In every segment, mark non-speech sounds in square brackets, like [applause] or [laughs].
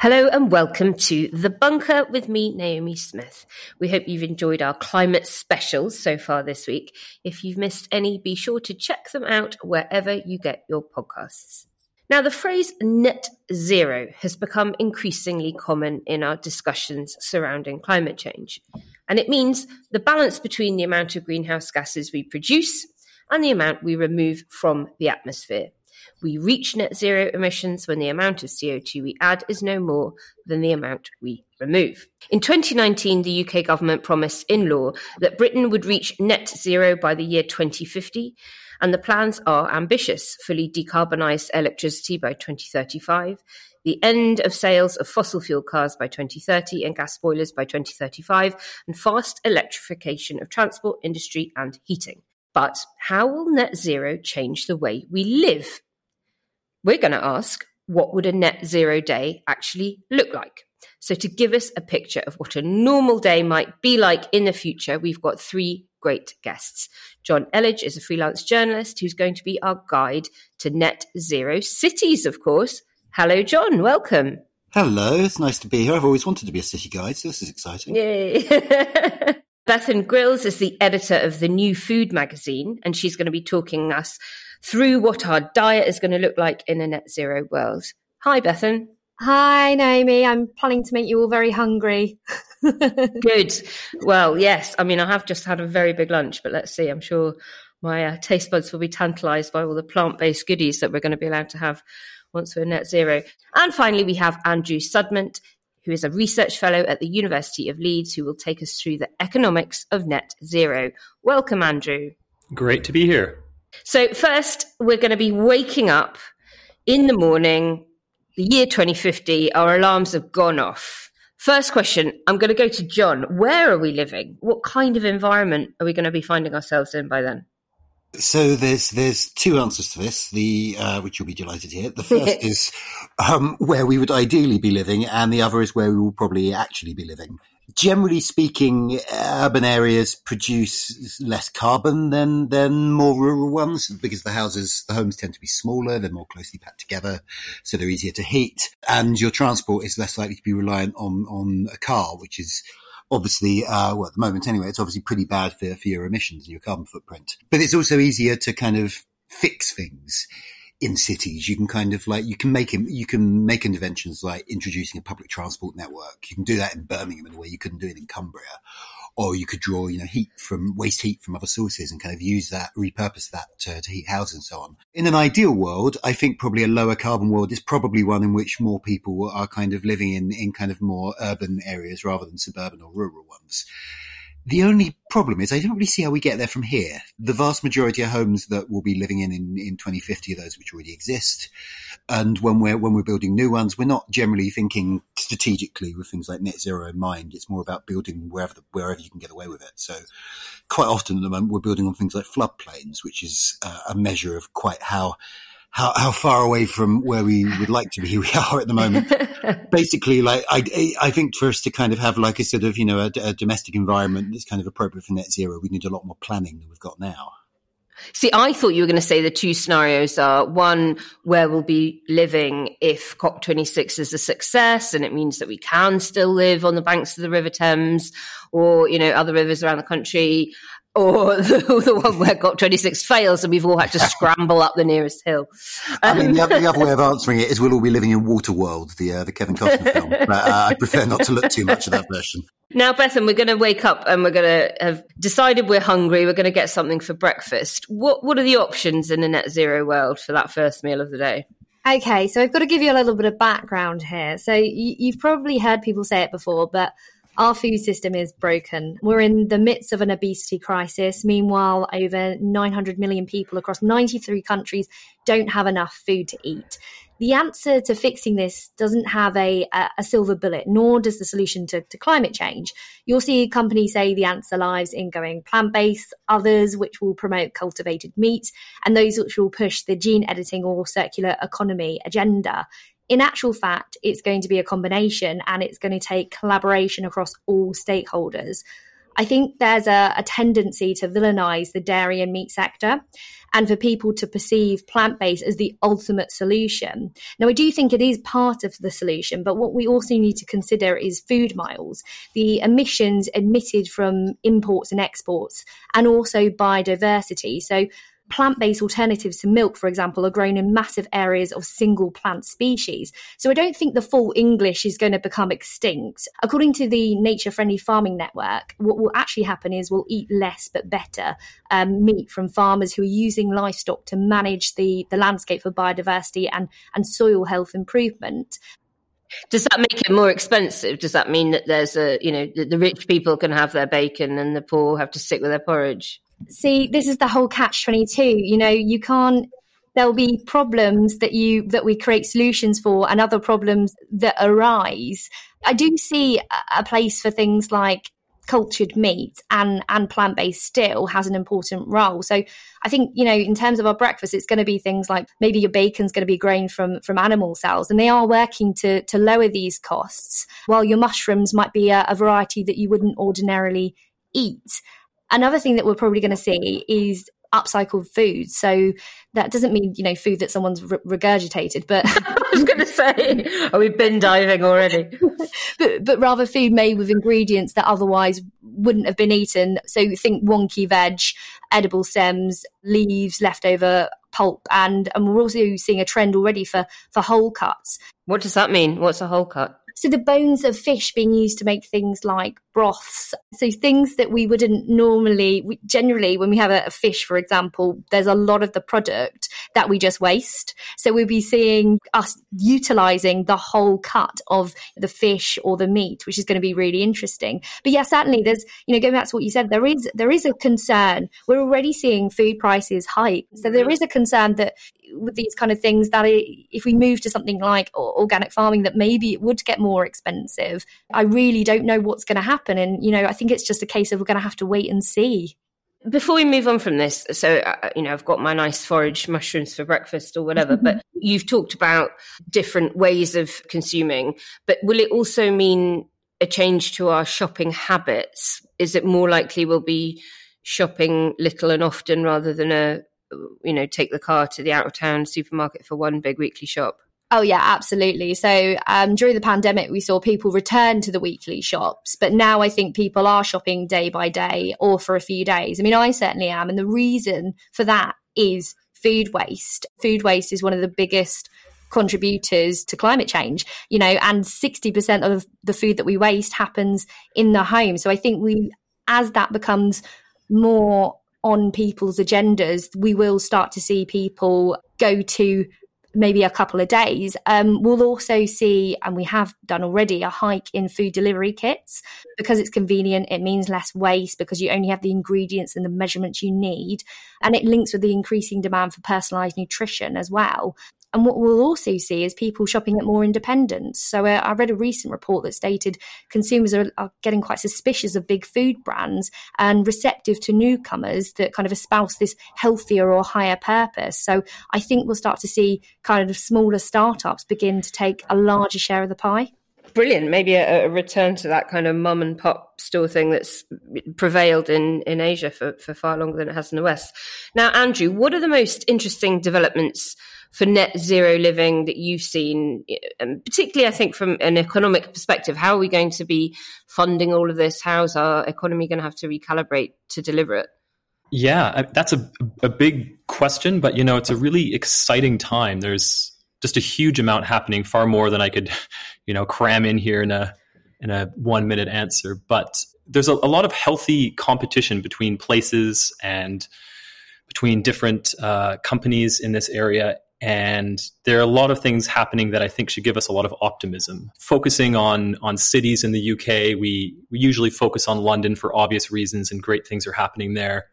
Hello and welcome to The Bunker with me, Naomi Smith. We hope you've enjoyed our climate specials so far this week. If you've missed any, be sure to check them out wherever you get your podcasts. Now, the phrase net zero has become increasingly common in our discussions surrounding climate change. And it means the balance between the amount of greenhouse gases we produce and the amount we remove from the atmosphere. We reach net zero emissions when the amount of CO2 we add is no more than the amount we remove. In 2019, the UK government promised in law that Britain would reach net zero by the year 2050, and the plans are ambitious fully decarbonised electricity by 2035, the end of sales of fossil fuel cars by 2030 and gas boilers by 2035, and fast electrification of transport, industry, and heating. But how will net zero change the way we live? We're going to ask what would a net zero day actually look like? So, to give us a picture of what a normal day might be like in the future, we've got three great guests. Jonn Elledge is a freelance journalist who's going to be our guide to net zero cities, of course. Hello, Jonn. Welcome. Hello. It's nice to be here. I've always wanted to be a city guide, so this is exciting. Yay. [laughs] Bethan Grylls is the editor of the New Food magazine, and she's going to be talking us through what our diet is going to look like in a net zero world. Hi, Bethan. Hi, Naomi. I'm planning to make you all very hungry. [laughs] Good. Well, yes. I mean, I have just had a very big lunch, but let's see. I'm sure my uh, taste buds will be tantalized by all the plant based goodies that we're going to be allowed to have once we're net zero. And finally, we have Andrew Sudmant, who is a research fellow at the University of Leeds, who will take us through the economics of net zero. Welcome, Andrew. Great to be here. So, first, we're going to be waking up in the morning, the year 2050, our alarms have gone off. First question I'm going to go to Jonn. Where are we living? What kind of environment are we going to be finding ourselves in by then? So there's there's two answers to this. The uh, which you'll be delighted to hear. The first [laughs] is um, where we would ideally be living, and the other is where we will probably actually be living generally speaking, urban areas produce less carbon than than more rural ones because the houses, the homes tend to be smaller, they're more closely packed together, so they're easier to heat, and your transport is less likely to be reliant on on a car, which is obviously, uh, well, at the moment anyway, it's obviously pretty bad for, for your emissions and your carbon footprint. But it's also easier to kind of fix things in cities, you can kind of like you can make you can make interventions like introducing a public transport network. You can do that in Birmingham in a way you couldn't do it in Cumbria, or you could draw you know heat from waste heat from other sources and kind of use that, repurpose that to, to heat houses and so on. In an ideal world, I think probably a lower carbon world is probably one in which more people are kind of living in in kind of more urban areas rather than suburban or rural ones. The only problem is I don't really see how we get there from here. The vast majority of homes that we'll be living in in, in 2050 are those which already exist. And when we're, when we're building new ones, we're not generally thinking strategically with things like net zero in mind. It's more about building wherever, the, wherever you can get away with it. So quite often at the moment, we're building on things like floodplains, which is uh, a measure of quite how how, how far away from where we would like to be [laughs] we are at the moment. [laughs] Basically, like I, I think for us to kind of have like a sort of you know a, a domestic environment that's kind of appropriate for net zero, we need a lot more planning than we've got now. See, I thought you were going to say the two scenarios are one where we'll be living if COP26 is a success and it means that we can still live on the banks of the River Thames or, you know, other rivers around the country or the, [laughs] the, one where COP26 fails and we've all had to [laughs] scramble up the nearest hill. Um, I mean, the other, the other, way of [laughs] answering it is we'll all be living in Waterworld, the uh, the Kevin Costner film. But uh, I prefer not to look too much at that version. Now, Bethan, we're going to wake up and we're going to have decided we're hungry. We're going to get something for breakfast. What What are the options in a net zero world for that first meal of the day? Okay, so I've got to give you a little bit of background here. So you, you've probably heard people say it before, but our food system is broken. We're in the midst of an obesity crisis. Meanwhile, over 900 million people across 93 countries don't have enough food to eat. The answer to fixing this doesn't have a, a silver bullet, nor does the solution to, to climate change. You'll see companies say the answer lies in going plant based, others which will promote cultivated meat, and those which will push the gene editing or circular economy agenda in actual fact, it's going to be a combination and it's going to take collaboration across all stakeholders. I think there's a, a tendency to villainize the dairy and meat sector and for people to perceive plant based as the ultimate solution. Now, I do think it is part of the solution, but what we also need to consider is food miles, the emissions emitted from imports and exports, and also biodiversity. So, plant based alternatives to milk, for example, are grown in massive areas of single plant species. So I don't think the full English is going to become extinct. According to the Nature Friendly Farming Network, what will actually happen is we'll eat less but better um, meat from farmers who are using livestock to manage the, the landscape for biodiversity and, and soil health improvement. Does that make it more expensive? Does that mean that there's a, you know, the, the rich people can have their bacon and the poor have to stick with their porridge? See this is the whole catch 22 you know you can't there'll be problems that you that we create solutions for and other problems that arise. I do see a place for things like cultured meat and and plant-based still has an important role. So i think you know in terms of our breakfast it's going to be things like maybe your bacon's going to be grown from from animal cells and they are working to to lower these costs while your mushrooms might be a, a variety that you wouldn't ordinarily eat Another thing that we're probably going to see is upcycled food. So that doesn't mean, you know, food that someone's re- regurgitated, but [laughs] I was going to say, are we bin diving already? [laughs] but, but rather food made with ingredients that otherwise wouldn't have been eaten. So think wonky veg, edible stems, leaves, leftover pulp. And, and we're also seeing a trend already for, for whole cuts. What does that mean? What's a whole cut? So the bones of fish being used to make things like broths. So things that we wouldn't normally, we, generally, when we have a, a, fish, for example, there's a lot of the product that we just waste. So we'll be seeing us utilizing the whole cut of the fish or the meat, which is going to be really interesting. But yeah, certainly there's, you know, going back to what you said, there is, there is a concern. We're already seeing food prices hike. So there mm-hmm. is a concern that with these kind of things that if we move to something like organic farming that maybe it would get more expensive. I really don't know what's going to happen and you know i think it's just a case of we're going to have to wait and see. Before we move on from this so uh, you know i've got my nice forage mushrooms for breakfast or whatever [laughs] but you've talked about different ways of consuming but will it also mean a change to our shopping habits? Is it more likely we'll be shopping little and often rather than a you know, take the car to the out of town supermarket for one big weekly shop? Oh yeah, absolutely. So um, during the pandemic, we saw people return to the weekly shops, but now I think people are shopping day by day or for a few days. I mean, I certainly am, and the reason for that is food waste. Food waste is one of the biggest contributors to climate change, you know, and 60% of the food that we waste happens in the home. So I think we, as that becomes more on people's agendas, we will start to see people go to maybe a couple of days. Um, we'll also see, and we have done already, a hike in food delivery kits because it's convenient. It means less waste because you only have the ingredients and the measurements you need. And it links with the increasing demand for personalized nutrition as well. And what we'll also see is people shopping at more independents. So uh, I read a recent report that stated consumers are, are, getting quite suspicious of big food brands and receptive to newcomers that kind of espouse this healthier or higher purpose. So I think we'll start to see kind of smaller startups begin to take a larger share of the pie brilliant. Maybe a, a, return to that kind of mum and pop store thing that's prevailed in, in Asia for, for far longer than it has in the West. Now, Andrew, what are the most interesting developments for net zero living that you've seen, and particularly, I think, from an economic perspective? How are we going to be funding all of this? How's our economy going to have to recalibrate to deliver it? Yeah, that's a, a big question, but you know, it's a really exciting time. There's just a huge amount happening, far more than I could, [laughs] you know, cram in here in a in a one minute answer. But there's a, a lot of healthy competition between places and between different uh, companies in this area, and there are a lot of things happening that I think should give us a lot of optimism. Focusing on on cities in the UK, we we usually focus on London for obvious reasons, and great things are happening there.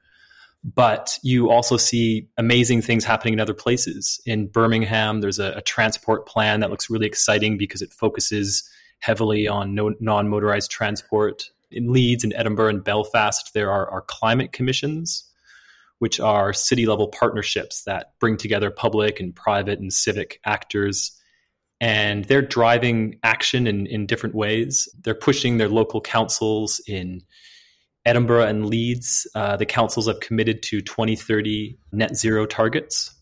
But you also see amazing things happening in other places. In Birmingham, there's a, a transport plan that looks really exciting because it focuses heavily on no, non motorized transport. In Leeds and Edinburgh and Belfast, there are, are climate commissions which are city level partnerships that bring together public and private and civic actors. And they're driving action in, in different ways. They're pushing their local councils in Edinburgh and Leeds, uh, the councils have committed to 2030 net zero targets.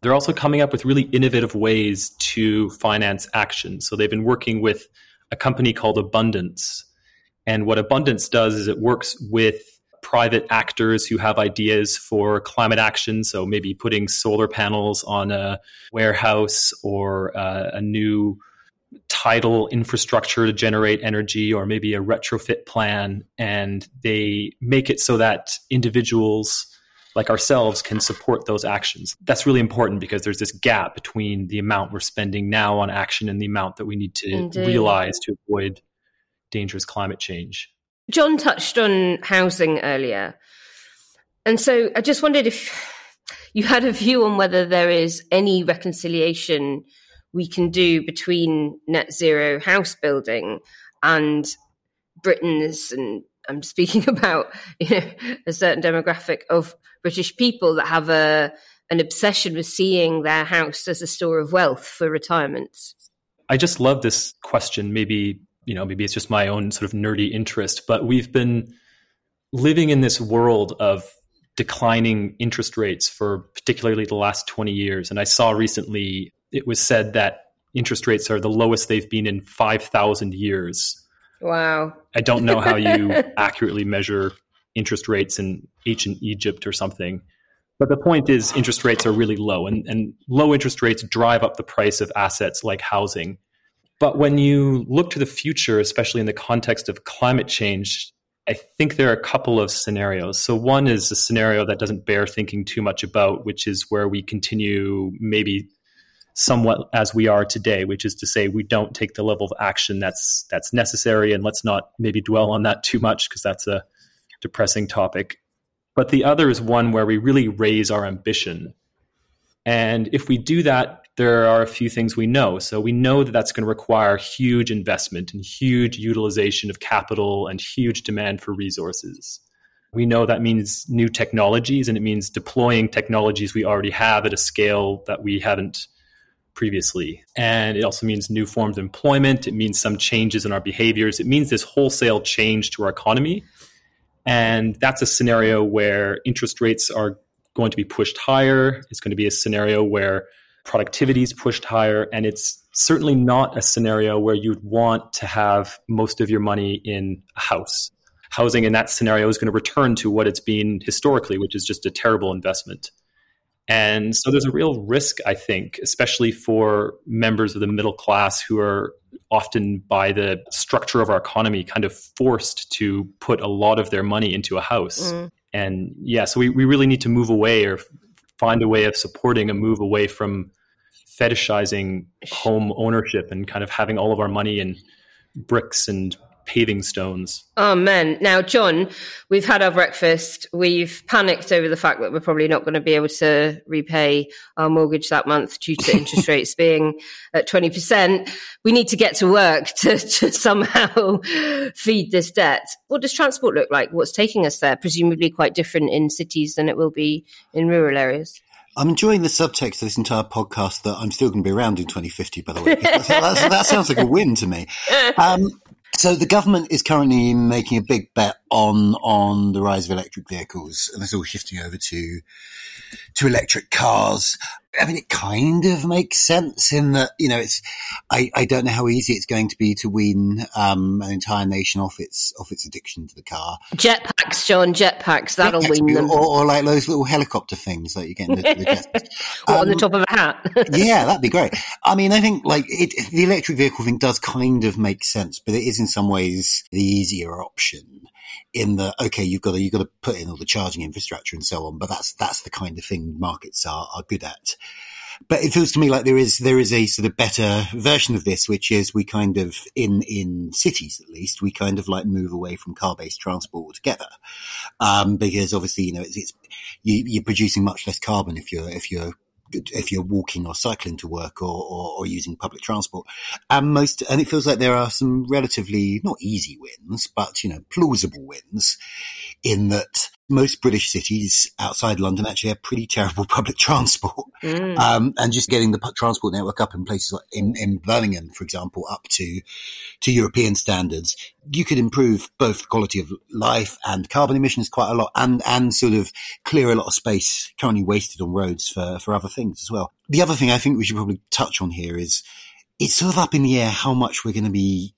They're also coming up with really innovative ways to finance action. So they've been working with a company called Abundance. And what Abundance does is it works with private actors who have ideas for climate action. So maybe putting solar panels on a warehouse or uh, a new tidal infrastructure to generate energy or maybe a retrofit plan. And they make it so that individuals like ourselves can support those actions. That's really important because there's this gap between the amount we're spending now on action and the amount that we need to Indeed. realize to avoid dangerous climate change. Jonn touched on housing earlier. And so I just wondered if you had a view on whether there is any reconciliation we can do between net zero house building and Britain's and I'm speaking [laughs] about you know a certain demographic of British people that have a an obsession with seeing their house as a store of wealth for retirement. I just love this question. Maybe you know, maybe it's just my own sort of nerdy interest, but we've been living in this world of declining interest rates for particularly the last 20 years. And I saw recently it was said that interest rates are the lowest they've been in 5,000 years. Wow. I don't know how you [laughs] accurately measure interest rates in ancient Egypt or something. But the point is, interest rates are really low, and, and low interest rates drive up the price of assets like housing. But when you look to the future, especially in the context of climate change, I think there are a couple of scenarios. So, one is a scenario that doesn't bear thinking too much about, which is where we continue maybe somewhat as we are today, which is to say we don't take the level of action that's that's necessary, and let's not maybe dwell on that too much because that's a depressing topic. But the other is one where we really raise our ambition. And if we do that, there are a few things we know. So we know that that's going to require huge investment and huge utilization of capital and huge demand for resources. We know that means new technologies and it means deploying technologies we already have at a scale that we haven't previously. And it also means new forms of employment. It means some changes in our behaviors. It means this wholesale change to our economy. And that's a scenario where interest rates are going to be pushed higher. It's going to be a scenario where productivity is pushed higher. And it's certainly not a scenario where you'd want to have most of your money in a house. Housing in that scenario is going to return to what it's been historically, which is just a terrible investment. And so there's a real risk, I think, especially for members of the middle class who are often, by the structure of our economy, kind of forced to put a lot of their money into a house. Mm. And yeah, so we, we really need to move away or find a way of supporting a move away from fetishizing home ownership and kind of having all of our money in bricks and paving stones. Amen. Now, Jonn, we've had our breakfast. We've panicked over the fact that we're probably not going to be able to repay our mortgage that month due to [laughs] interest rates being at 20%. We need to get to work [laughs] to, to somehow [laughs] feed this debt. What does transport look like? What's taking us there? Presumably quite different in cities than it will be in rural areas. I'm enjoying the subtext of this entire podcast that I'm still going to be around in 2050, by the way. That, that, that sounds like a win to me. Um, so the government is currently making a big bet on on the rise of electric vehicles, and it's all shifting over to to electric cars. I mean, it kind of makes sense in that, you know, it's, I, I don't know how easy it's going to be to wean, um, an entire nation off its, off its addiction to the car. Jetpacks, Jonn, jetpacks, that'll jetpacks wean them. Or, or, like those little helicopter things that you get in the, [laughs] jet. um, on the top of a hat. [laughs] yeah, that'd be great. I mean, I think like it, the electric vehicle thing does kind of make sense, but it is in some ways the easier option in the okay, you've got to you've got to put in all the charging infrastructure and so on, but that's that's the kind of thing markets are are good at. But it feels to me like there is there is a sort of better version of this, which is we kind of in in cities at least we kind of like move away from car based transport altogether, um, because obviously you know it's, it's you, you're producing much less carbon if you're if you're if you're walking or cycling to work or, or, or, using public transport. And most, and it feels like there are some relatively not easy wins, but you know, plausible wins in that most British cities outside London actually have pretty terrible [laughs] public transport. Mm. Um, and just getting the transport network up in places like in, in Birmingham, for example, up to, to European standards, you could improve both the quality of life and carbon emissions quite a lot and, and sort of clear a lot of space currently wasted on roads for, for other things as well. The other thing I think we should probably touch on here is it's sort of up in the air how much we're going to be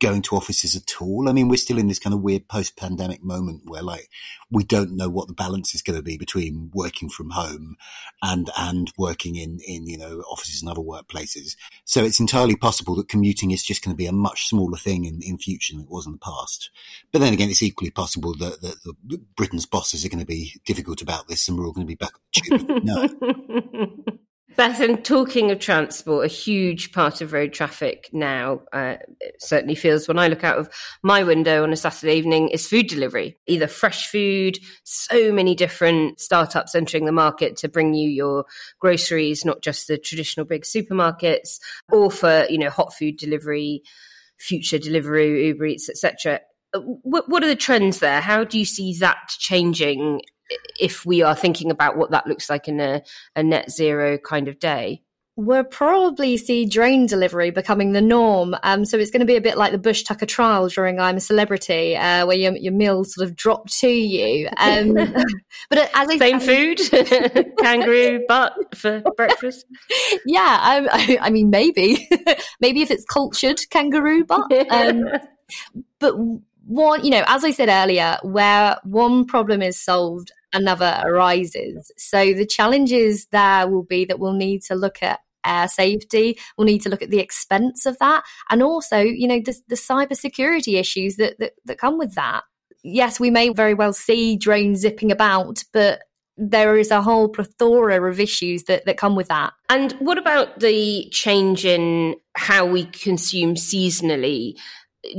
going to offices at all. I mean, we're still in this kind of weird post pandemic moment where like we don't know what the balance is going to be between working from home and, and working in, in, you know, offices and other workplaces. So it's entirely possible that commuting is just going to be a much smaller thing in, in future than it was in the past. But then again, it's equally possible that, that, Britain's bosses are going to be difficult about this and we're all going to be back. No. [laughs] Bethan talking of transport, a huge part of road traffic now, uh, certainly feels when I look out of my window on a Saturday evening, is food delivery. Either fresh food, so many different startups entering the market to bring you your groceries, not just the traditional big supermarkets, or for, you know, hot food delivery, future delivery, Uber Eats, etc. Uh, what, what are the trends there? How do you see that changing if we are thinking about what that looks like in a, a net zero kind of day? We'll probably see drone delivery becoming the norm. Um, so it's going to be a bit like the Bush Tucker trial during I'm a Celebrity, uh, where your, your meals sort of drop to you. Um, [laughs] but as I same food, [laughs] kangaroo butt for breakfast. [laughs] Yeah, um, I, I, mean maybe, maybe if it's cultured kangaroo butt. Um, but one, you know, as I said earlier, where one problem is solved, another arises. So the challenges there will be that we'll need to look at air safety. We'll need to look at the expense of that, and also, you know, the, the cyber security issues that, that that come with that. Yes, we may very well see drones zipping about, but there is a whole plethora of issues that, that come with that. And what about the change in how we consume seasonally?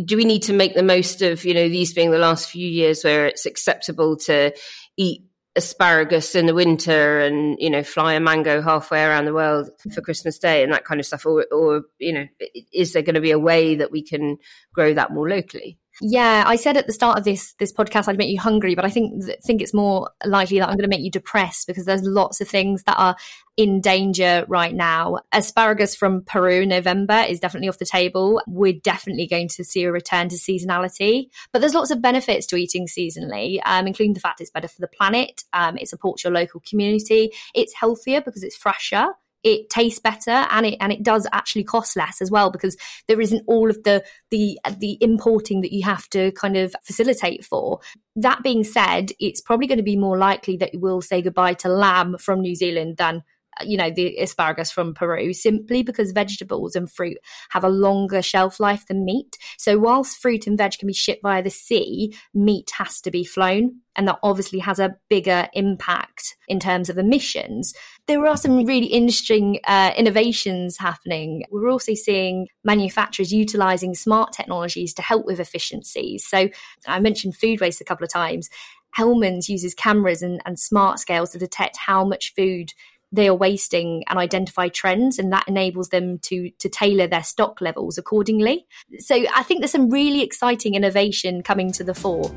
do we need to make the most of you know these being the last few years where it's acceptable to eat asparagus in the winter and you know fly a mango halfway around the world for christmas day and that kind of stuff or, or you know is there going to be a way that we can grow that more locally yeah, I said at the start of this this podcast I'd make you hungry, but I think think it's more likely that I'm going to make you depressed because there's lots of things that are in danger right now. Asparagus from Peru November is definitely off the table. We're definitely going to see a return to seasonality, but there's lots of benefits to eating seasonally, um, including the fact it's better for the planet. Um, it supports your local community. It's healthier because it's fresher it tastes better and it and it does actually cost less as well because there isn't all of the the the importing that you have to kind of facilitate for. That being said it's probably going to be more likely that you will say goodbye to lamb from New Zealand than you know the asparagus from Peru simply because vegetables and fruit have a longer shelf life than meat. So whilst fruit and veg can be shipped via the sea, meat has to be flown and that obviously has a bigger impact in terms of emissions. There are some really interesting uh, innovations happening. We're also seeing manufacturers utilizing smart technologies to help with efficiencies. So I mentioned food waste a couple of times. Hellmann's uses cameras and, and smart scales to detect how much food they are wasting and identify trends and that enables them to to tailor their stock levels accordingly so i think there's some really exciting innovation coming to the fore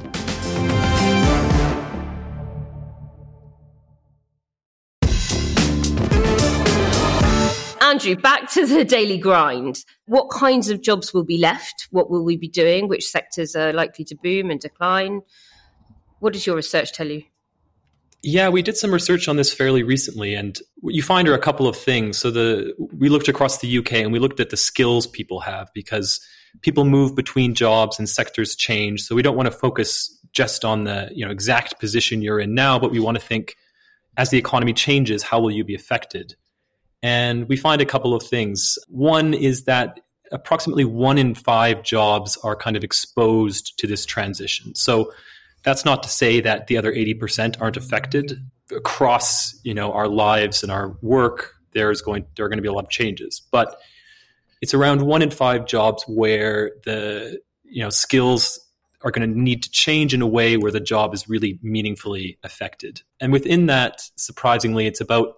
Andrew, back to the daily grind. What kinds of jobs will be left? What will we be doing? Which sectors are likely to boom and decline? What does your research tell you? Yeah, we did some research on this fairly recently, and you find are a couple of things. So the we looked across the UK and we looked at the skills people have because people move between jobs and sectors change. So we don't want to focus just on the you know exact position you're in now, but we want to think as the economy changes, how will you be affected? And we find a couple of things. One is that approximately one in five jobs are kind of exposed to this transition. So that's not to say that the other 80% aren't affected across, you know, our lives and our work. There's going there are going to be a lot of changes, but it's around one in five jobs where the you know skills are going to need to change in a way where the job is really meaningfully affected. And within that, surprisingly, it's about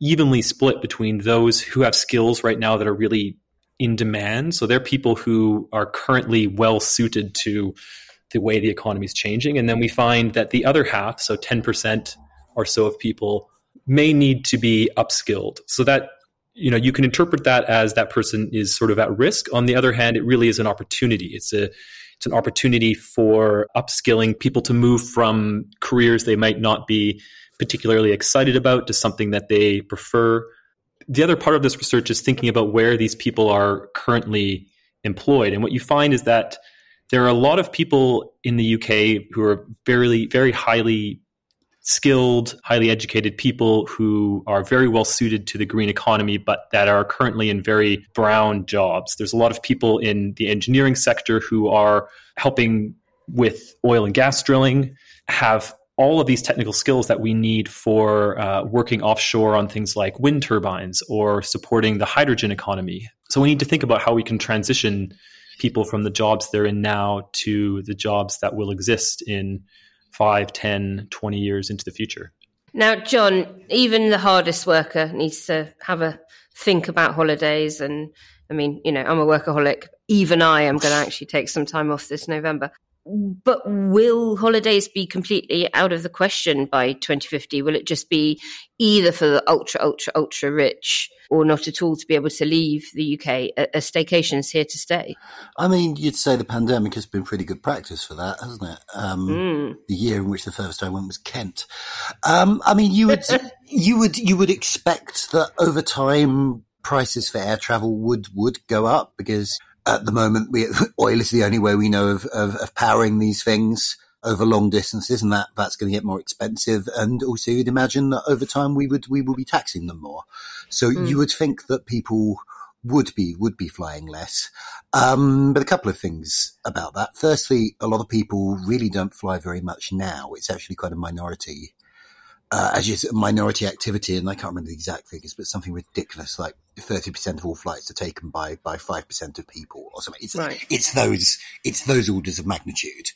evenly split between those who have skills right now that are really in demand. So they're people who are currently well suited to the way the economy is changing. And then we find that the other half, so 10% or so of people, may need to be upskilled. So that you know you can interpret that as that person is sort of at risk. On the other hand, it really is an opportunity. It's a it's an opportunity for upskilling people to move from careers they might not be particularly excited about to something that they prefer. The other part of this research is thinking about where these people are currently employed. And what you find is that there are a lot of people in the UK who are very, very highly skilled, highly educated people who are very well suited to the green economy, but that are currently in very brown jobs. There's a lot of people in the engineering sector who are helping with oil and gas drilling, have all of these technical skills that we need for uh, working offshore on things like wind turbines or supporting the hydrogen economy. So we need to think about how we can transition people from the jobs they're in now to the jobs that will exist in 5, 10, 20 years into the future. Now, Jonn, even the hardest worker needs to have a think about holidays. And I mean, you know, I'm a workaholic. Even I am going to actually take some time off this November but will holidays be completely out of the question by 2050? Will it just be either for the ultra, ultra, ultra rich or not at all to be able to leave the UK? A, staycation is here to stay. I mean, you'd say the pandemic has been pretty good practice for that, hasn't it? Um, mm. The year in which the first I went was Kent. Um, I mean, you would, [laughs] you would, you would expect that over time prices for air travel would, would go up because at the moment, we, oil is the only way we know of, of, of powering these things over long distances, and that that's going to get more expensive. And also, you'd imagine that over time we would we will be taxing them more. So mm. you would think that people would be would be flying less. Um, but a couple of things about that. Firstly, a lot of people really don't fly very much now. It's actually quite a minority uh, as you said, minority activity, and I can't remember the exact figures, but something ridiculous like thirty percent of all flights are taken by by five percent of people or something. It's right. it's those it's those orders of magnitude.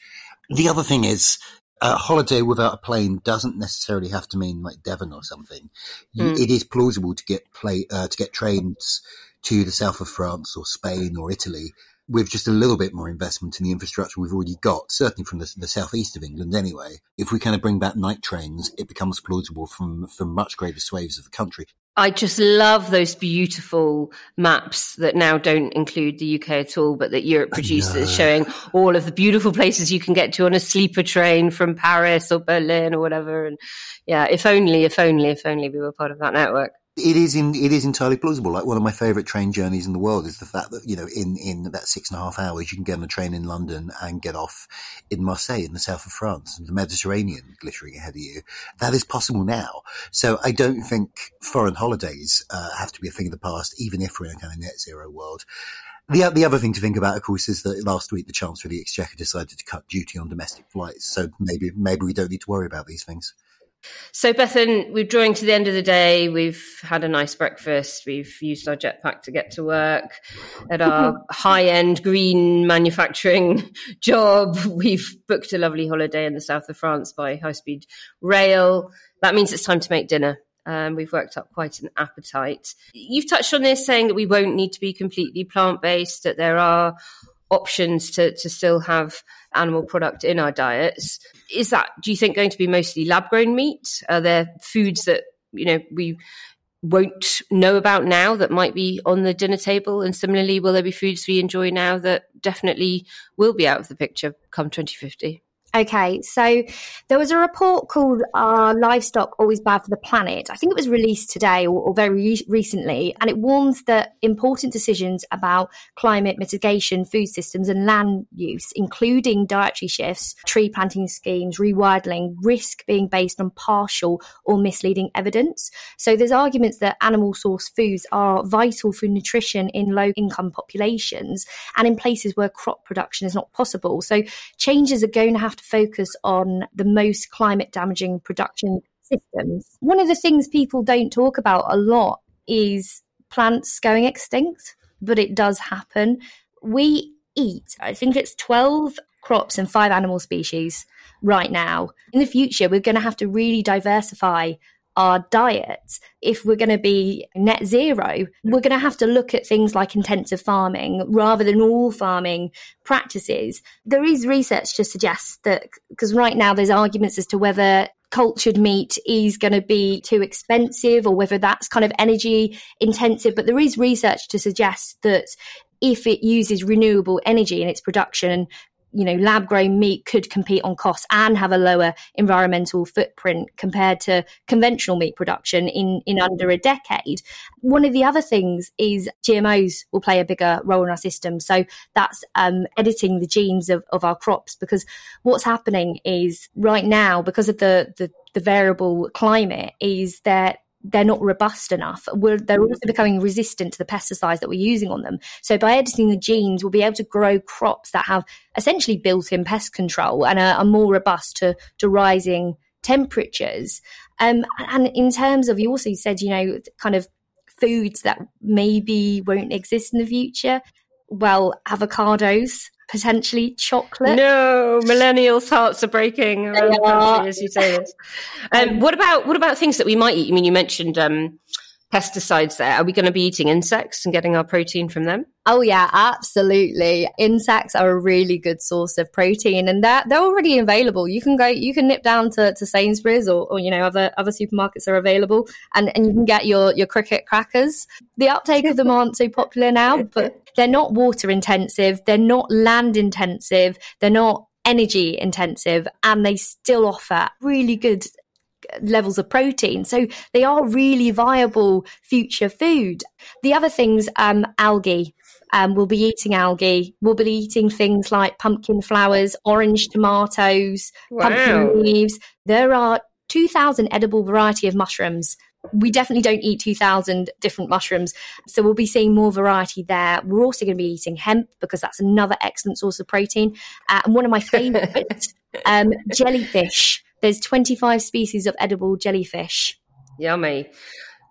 The other thing is. A holiday without a plane doesn't necessarily have to mean like Devon or something. You, mm. It is plausible to get play uh, to get trains to the south of France or Spain or Italy with just a little bit more investment in the infrastructure we've already got, certainly from the, the southeast of England anyway, if we kind of bring back night trains, it becomes plausible from, from much greater swathes of the country. I just love those beautiful maps that now don't include the UK at all, but that Europe produces, showing all of the beautiful places you can get to on a sleeper train from Paris or Berlin or whatever. And yeah, if only, if only, if only we were part of that network it is in, it is entirely plausible. Like one of my favourite train journeys in the world is the fact that you know in in about six and a half hours you can get on a train in London and get off in Marseille in the south of France the Mediterranean glittering ahead of you. That is possible now. So I don't think foreign holidays uh, have to be a thing of the past, even if we're in a kind of net zero world. The, the other thing to think about, of course, is that last week the Chancellor of the Exchequer decided to cut duty on domestic flights. So maybe maybe we don't need to worry about these things. So, Bethan, we're drawing to the end of the day. We've had a nice breakfast. We've used our jetpack to get to work at our [laughs] high end green manufacturing [laughs] job. We've booked a lovely holiday in the south of France by high speed rail. That means it's time to make dinner. Um, we've worked up quite an appetite. You've touched on this, saying that we won't need to be completely plant based, that there are options to, to still have animal product in our diets. Is that, do you think, going to be mostly lab grown meat? Are there foods that, you know, we won't know about now that might be on the dinner table? And similarly, will there be foods we enjoy now that definitely will be out of the picture come 2050? Okay, so there was a report called "Are Livestock Always Bad for the Planet?" I think it was released today or, or very re- recently, and it warns that important decisions about climate mitigation, food systems, and land use, including dietary shifts, tree planting schemes, rewilding, risk being based on partial or misleading evidence. So there's arguments that animal source foods are vital for nutrition in low income populations and in places where crop production is not possible. So changes are going to have to focus on the most climate damaging production systems. One of the things people don't talk about a lot is plants going extinct, but it does happen. We eat, I think it's 12 crops and five animal species right now. In the future, we're going to have to really diversify our diet, if we're going to be net zero, we're going to have to look at things like intensive farming rather than all farming practices. There is research to suggest that, because right now there's arguments as to whether cultured meat is going to be too expensive or whether that's kind of energy intensive. But there is research to suggest that if it uses renewable energy in its production, you know, lab grown meat could compete on costs and have a lower environmental footprint compared to conventional meat production in, in under a decade. One of the other things is GMOs will play a bigger role in our system. So that's um, editing the genes of, of our crops because what's happening is right now, because of the, the, the variable climate, is that they're not robust enough. We're, they're also becoming resistant to the pesticides that we're using on them. So by editing the genes, we'll be able to grow crops that have essentially built-in pest control and are, are more robust to, to rising temperatures. Um, and in terms of, you also said, you know, kind of foods that maybe won't exist in the future. Well, avocados potentially chocolate. No, millennials' hearts are breaking as you say this. [laughs] Um, what about what about things that we might eat? I mean, you mentioned um, pesticides. There, are we going to be eating insects and getting our protein from them? Oh yeah, absolutely. Insects are a really good source of protein and they're, they're already available. You can go, you can nip down to, to Sainsbury's or, or, you know, other, other supermarkets are available and, and you can get your, your cricket crackers. The uptake of them [laughs] aren't so popular now, but they're not water intensive. They're not land intensive. They're not energy intensive and they still offer really good levels of protein. So they are really viable future food. The other things, um, algae. Um, we'll be eating algae. We'll be eating things like pumpkin flowers, orange tomatoes, wow. pumpkin leaves. There are 2,000 edible variety of mushrooms. We definitely don't eat 2,000 different mushrooms. So we'll be seeing more variety there. We're also going to be eating hemp because that's another excellent source of protein. Uh, and one of my favorite, [laughs] um, jellyfish. There's 25 species of edible jellyfish. Yummy.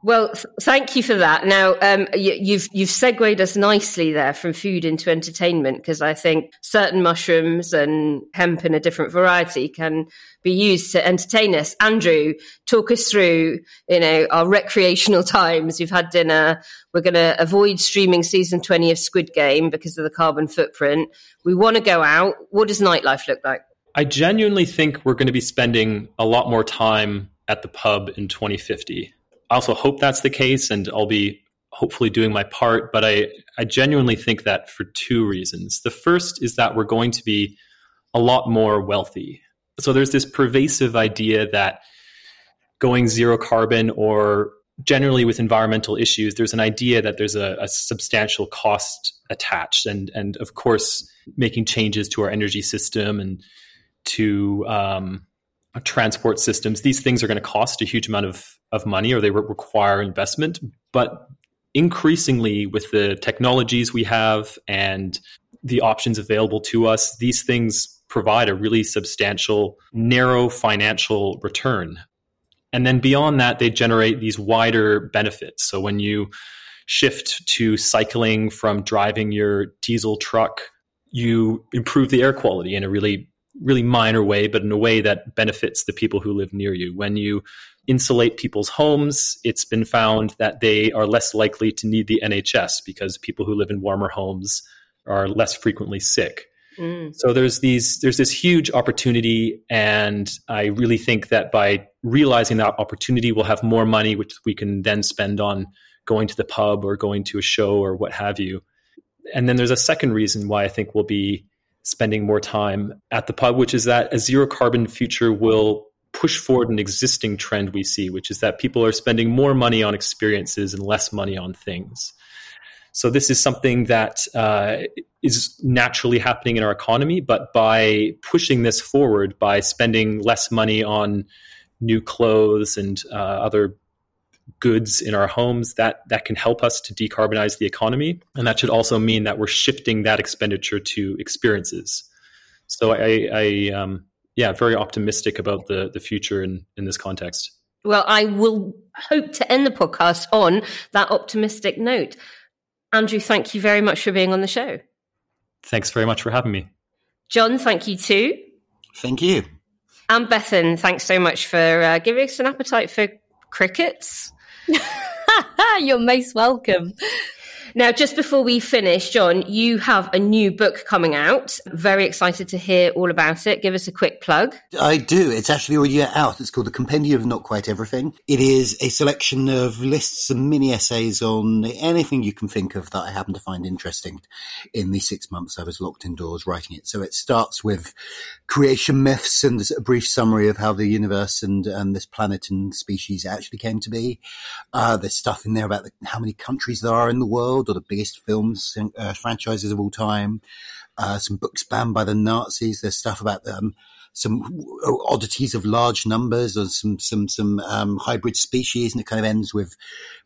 Well, thank you for that. Now, um, you, you've you've segued us nicely there from food into entertainment because I think certain mushrooms and hemp in a different variety can be used to entertain us. Andrew, talk us through, you know, our recreational [laughs] times. We've had dinner. We're going to avoid streaming season twenty of Squid Game because of the carbon footprint. We want to go out. What does nightlife look like? I genuinely think we're going to be spending a lot more time at the pub in 2050. I also hope that's the case, and I'll be hopefully doing my part. But I, I genuinely think that for two reasons. The first is that we're going to be a lot more wealthy. So there's this pervasive idea that going zero carbon or generally with environmental issues, there's an idea that there's a, a, substantial cost attached. And, and of course, making changes to our energy system and to um, transport systems, these things are going to cost a huge amount of, of money or they re- require investment. But increasingly, with the technologies we have and the options available to us, these things provide a really substantial, narrow financial return. And then beyond that, they generate these wider benefits. So when you shift to cycling from driving your diesel truck, you improve the air quality in a really really minor way, but in a way that benefits the people who live near you. When you insulate people's homes, it's been found that they are less likely to need the NHS because people who live in warmer homes are less frequently sick. Mm. So there's these there's this huge opportunity and I really think that by realizing that opportunity we'll have more money which we can then spend on going to the pub or going to a show or what have you. And then there's a second reason why I think we'll be spending more time at the pub, which is that a zero carbon future will push forward an existing trend we see, which is that people are spending more money on experiences and less money on things. So this is something that uh, is naturally happening in our economy, but by pushing this forward, by spending less money on new clothes and uh, other goods in our homes that that can help us to decarbonize the economy. And that should also mean that we're shifting that expenditure to experiences. So i i um yeah very optimistic about the the future in in this context. Well i will hope to end the podcast on that optimistic note. Andrew thank you very much for being on the show. Thanks very much for having me. Jonn thank you too. Thank you. And bethan thanks so much for uh, giving us an appetite for crickets. [laughs] You're most welcome. Now, just before we finish, Jonn, you have a new book coming out. Very excited to hear all about it. Give us a quick plug. I do. It's actually already out. It's called The Compendium of Not Quite Everything. It is a selection of lists and mini essays on anything you can think of that I happen to find interesting in the six months I was locked indoors writing it. So it starts with creation myths and a brief summary of how the universe and, and this planet and species actually came to be. Uh, there's stuff in there about the, how many countries there are in the world or the biggest films uh, franchises of all time. Uh, some books banned by the Nazis. There's stuff about them. Some oddities of large numbers or some some some um, hybrid species, and it kind of ends with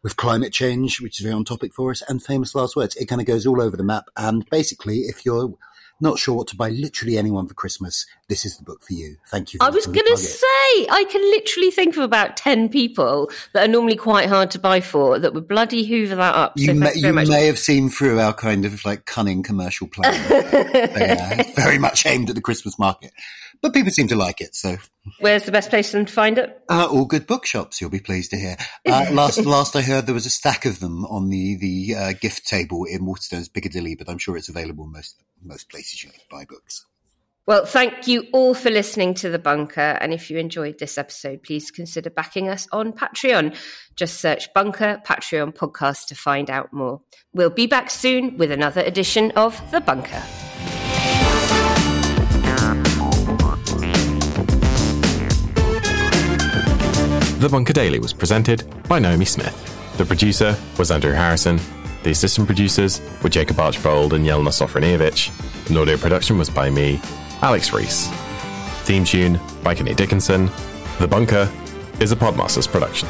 with climate change, which is very on topic for us, and famous last words. It kind of goes all over the map. And basically, if you're not sure what to buy literally anyone for Christmas, this is the book for you. Thank you. I was going to say, I can literally think of about 10 people that are normally quite hard to buy for that would bloody hoover that up. You, so may, you may have seen through our kind of like cunning commercial plan. [laughs] yeah, very much aimed at the Christmas market. But people seem to like it, so. Where's the best place to find it? Uh, all good bookshops, you'll be pleased to hear. Uh, last last I heard, there was a stack of them on the the uh, gift table in Waterstones Piccadilly, but I'm sure it's available most most places you can buy books. Well, thank you all for listening to The Bunker. And if you enjoyed this episode, please consider backing us on Patreon. Just search Bunker Patreon podcast to find out more. We'll be back soon with another edition of The Bunker. The Bunker Daily was presented by Naomi Smith. The producer was Andrew Harrison. The assistant producers were Jacob Archbold and Jelena Sofronijevic. And audio production was by me, Alex Rees. Theme tune by Kenny Dickinson. The Bunker is a Podmasters production.